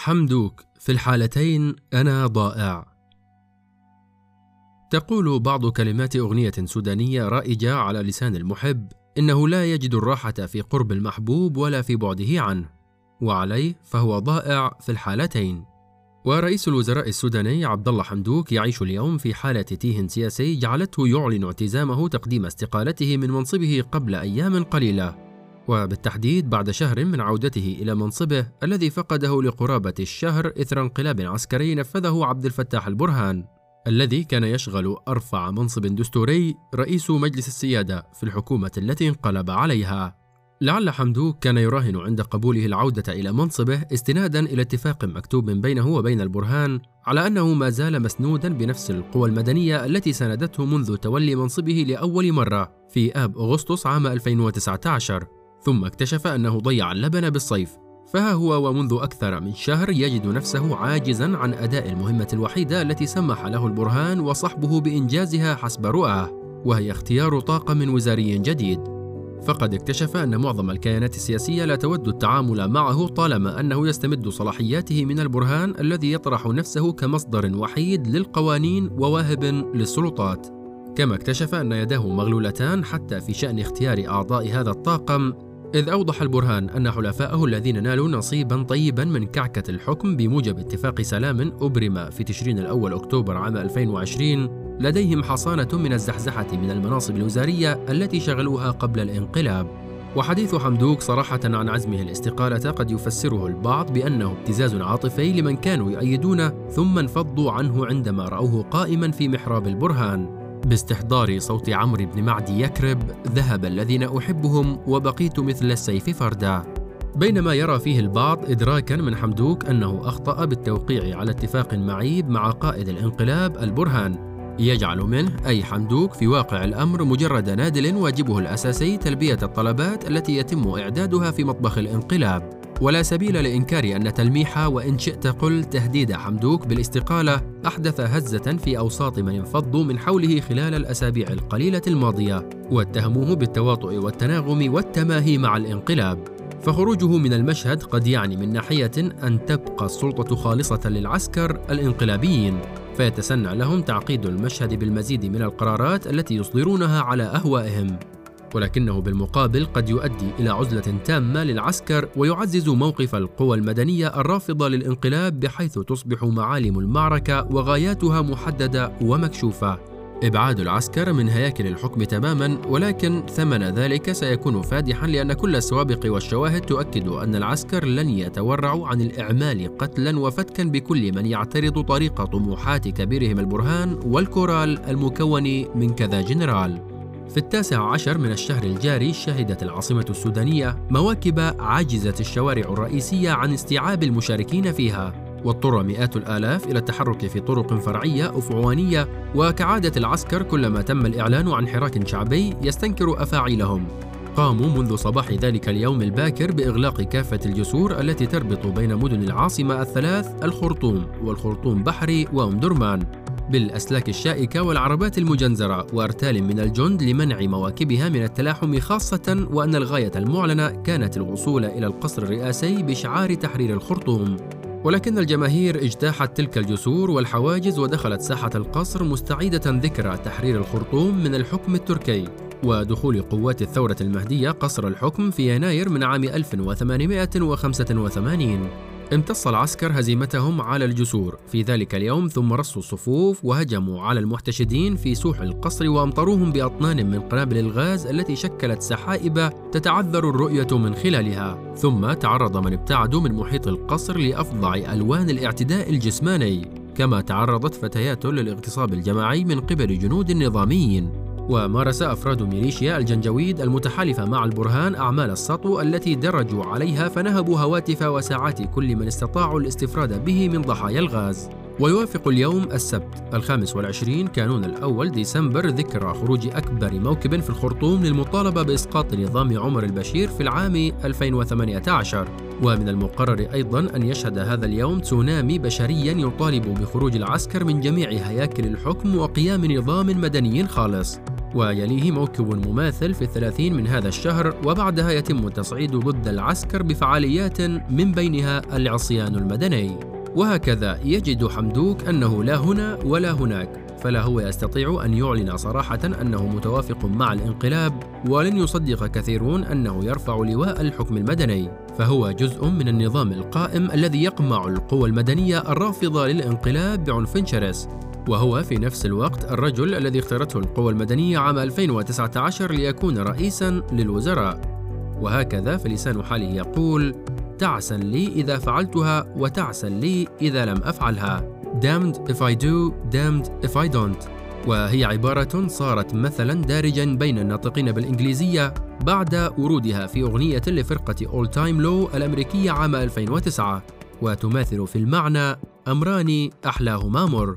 حمدوك في الحالتين أنا ضائع. تقول بعض كلمات أغنية سودانية رائجة على لسان المحب: إنه لا يجد الراحة في قرب المحبوب ولا في بعده عنه، وعليه فهو ضائع في الحالتين. ورئيس الوزراء السوداني عبد الله حمدوك يعيش اليوم في حالة تيه سياسي جعلته يعلن اعتزامه تقديم استقالته من منصبه قبل أيام قليلة. وبالتحديد بعد شهر من عودته إلى منصبه الذي فقده لقرابة الشهر إثر انقلاب عسكري نفذه عبد الفتاح البرهان الذي كان يشغل أرفع منصب دستوري رئيس مجلس السيادة في الحكومة التي انقلب عليها. لعل حمدوك كان يراهن عند قبوله العودة إلى منصبه استنادا إلى اتفاق مكتوب بينه وبين البرهان على أنه ما زال مسنودا بنفس القوى المدنية التي ساندته منذ تولي منصبه لأول مرة في آب أغسطس عام 2019 ثم اكتشف أنه ضيع اللبن بالصيف. فها هو ومنذ أكثر من شهر يجد نفسه عاجزا عن أداء المهمة الوحيدة التي سمح له البرهان وصحبه بإنجازها حسب رؤاه وهي اختيار طاقم وزاري جديد. فقد اكتشف أن معظم الكيانات السياسية لا تود التعامل معه طالما أنه يستمد صلاحياته من البرهان الذي يطرح نفسه كمصدر وحيد للقوانين وواهب للسلطات. كما اكتشف أن يداه مغلولتان حتى في شأن اختيار أعضاء هذا الطاقم إذ أوضح البرهان أن حلفائه الذين نالوا نصيبا طيبا من كعكة الحكم بموجب اتفاق سلام أبرم في تشرين الأول أكتوبر عام 2020 لديهم حصانة من الزحزحة من المناصب الوزارية التي شغلوها قبل الانقلاب. وحديث حمدوك صراحة عن عزمه الاستقالة قد يفسره البعض بأنه ابتزاز عاطفي لمن كانوا يؤيدونه ثم انفضوا عنه عندما رأوه قائما في محراب البرهان. باستحضار صوت عمرو بن معدي يكرب ذهب الذين أحبهم وبقيت مثل السيف فردا. بينما يرى فيه البعض إدراكا من حمدوك أنه أخطأ بالتوقيع على اتفاق معيب مع قائد الانقلاب البرهان. يجعل منه أي حمدوك في واقع الأمر مجرد نادل واجبه الأساسي تلبية الطلبات التي يتم إعدادها في مطبخ الانقلاب. ولا سبيل لإنكار أن تلميح وإن شئت قل تهديد حمدوك بالاستقالة أحدث هزة في أوساط من انفضوا من حوله خلال الأسابيع القليلة الماضية واتهموه بالتواطؤ والتناغم والتماهي مع الانقلاب. فخروجه من المشهد قد يعني من ناحية أن تبقى السلطة خالصة للعسكر الانقلابيين. فيتسنى لهم تعقيد المشهد بالمزيد من القرارات التي يصدرونها على أهوائهم. ولكنه بالمقابل قد يؤدي إلى عزلة تامة للعسكر ويعزز موقف القوى المدنية الرافضة للانقلاب بحيث تصبح معالم المعركة وغاياتها محددة ومكشوفة. إبعاد العسكر من هياكل الحكم تماما ولكن ثمن ذلك سيكون فادحا لأن كل السوابق والشواهد تؤكد أن العسكر لن يتورعوا عن الإعمال قتلا وفتكا بكل من يعترض طريق طموحات كبيرهم البرهان والكورال المكون من كذا جنرال. في التاسع عشر من الشهر الجاري شهدت العاصمة السودانية مواكب عاجزت الشوارع الرئيسية عن استيعاب المشاركين فيها واضطر مئات الآلاف إلى التحرك في طرق فرعية أفعوانية وكعادة العسكر كلما تم الإعلان عن حراك شعبي يستنكر أفاعيلهم. قاموا منذ صباح ذلك اليوم الباكر بإغلاق كافة الجسور التي تربط بين مدن العاصمة الثلاث الخرطوم والخرطوم بحري وأم درمان. بالأسلاك الشائكة والعربات المجنزرة وأرتال من الجند لمنع مواكبها من التلاحم خاصة وأن الغاية المعلنة كانت الوصول إلى القصر الرئاسي بشعار تحرير الخرطوم. ولكن الجماهير اجتاحت تلك الجسور والحواجز ودخلت ساحة القصر مستعيدة ذكرى تحرير الخرطوم من الحكم التركي. ودخول قوات الثورة المهدية قصر الحكم في يناير من عام 1885 امتص العسكر هزيمتهم على الجسور. في ذلك اليوم ثم رصوا الصفوف وهجموا على المحتشدين في سوح القصر وأمطروهم بأطنان من قنابل الغاز التي شكلت سحائب تتعذر الرؤية من خلالها. ثم تعرض من ابتعدوا من محيط القصر لأفظع ألوان الاعتداء الجسماني. كما تعرضت فتيات للاغتصاب الجماعي من قبل جنود نظاميين. ومارس أفراد ميليشيا الجنجويد المتحالفة مع البرهان أعمال السطو التي درجوا عليها فنهبوا هواتف وساعات كل من استطاعوا الاستفراد به من ضحايا الغاز. ويوافق اليوم السبت الخامس والعشرين كانون الأول ديسمبر ذكرى خروج أكبر موكب في الخرطوم للمطالبة بإسقاط نظام عمر البشير في العام 2018 ومن المقرر أيضا أن يشهد هذا اليوم تسونامي بشريا يطالب بخروج العسكر من جميع هياكل الحكم وقيام نظام مدني خالص. ويليه موكب مماثل في الثلاثين من هذا الشهر وبعدها يتم التصعيد ضد العسكر بفعاليات من بينها العصيان المدني. وهكذا يجد حمدوك أنه لا هنا ولا هناك فلا هو يستطيع أن يعلن صراحة أنه متوافق مع الانقلاب ولن يصدق كثيرون أنه يرفع لواء الحكم المدني. فهو جزء من النظام القائم الذي يقمع القوى المدنية الرافضة للانقلاب بعنف شرس. وهو في نفس الوقت الرجل الذي اختارته القوى المدنية عام 2019 ليكون رئيسا للوزراء. وهكذا فلسان حاله يقول تعسا لي إذا فعلتها وتعسا لي إذا لم أفعلها. Damned if I do damned if I don't. وهي عبارة صارت مثلا دارجا بين الناطقين بالإنجليزية بعد ورودها في أغنية لفرقة All Time Low الأمريكية عام 2009 وتماثل في المعنى أمران أحلاهما مر.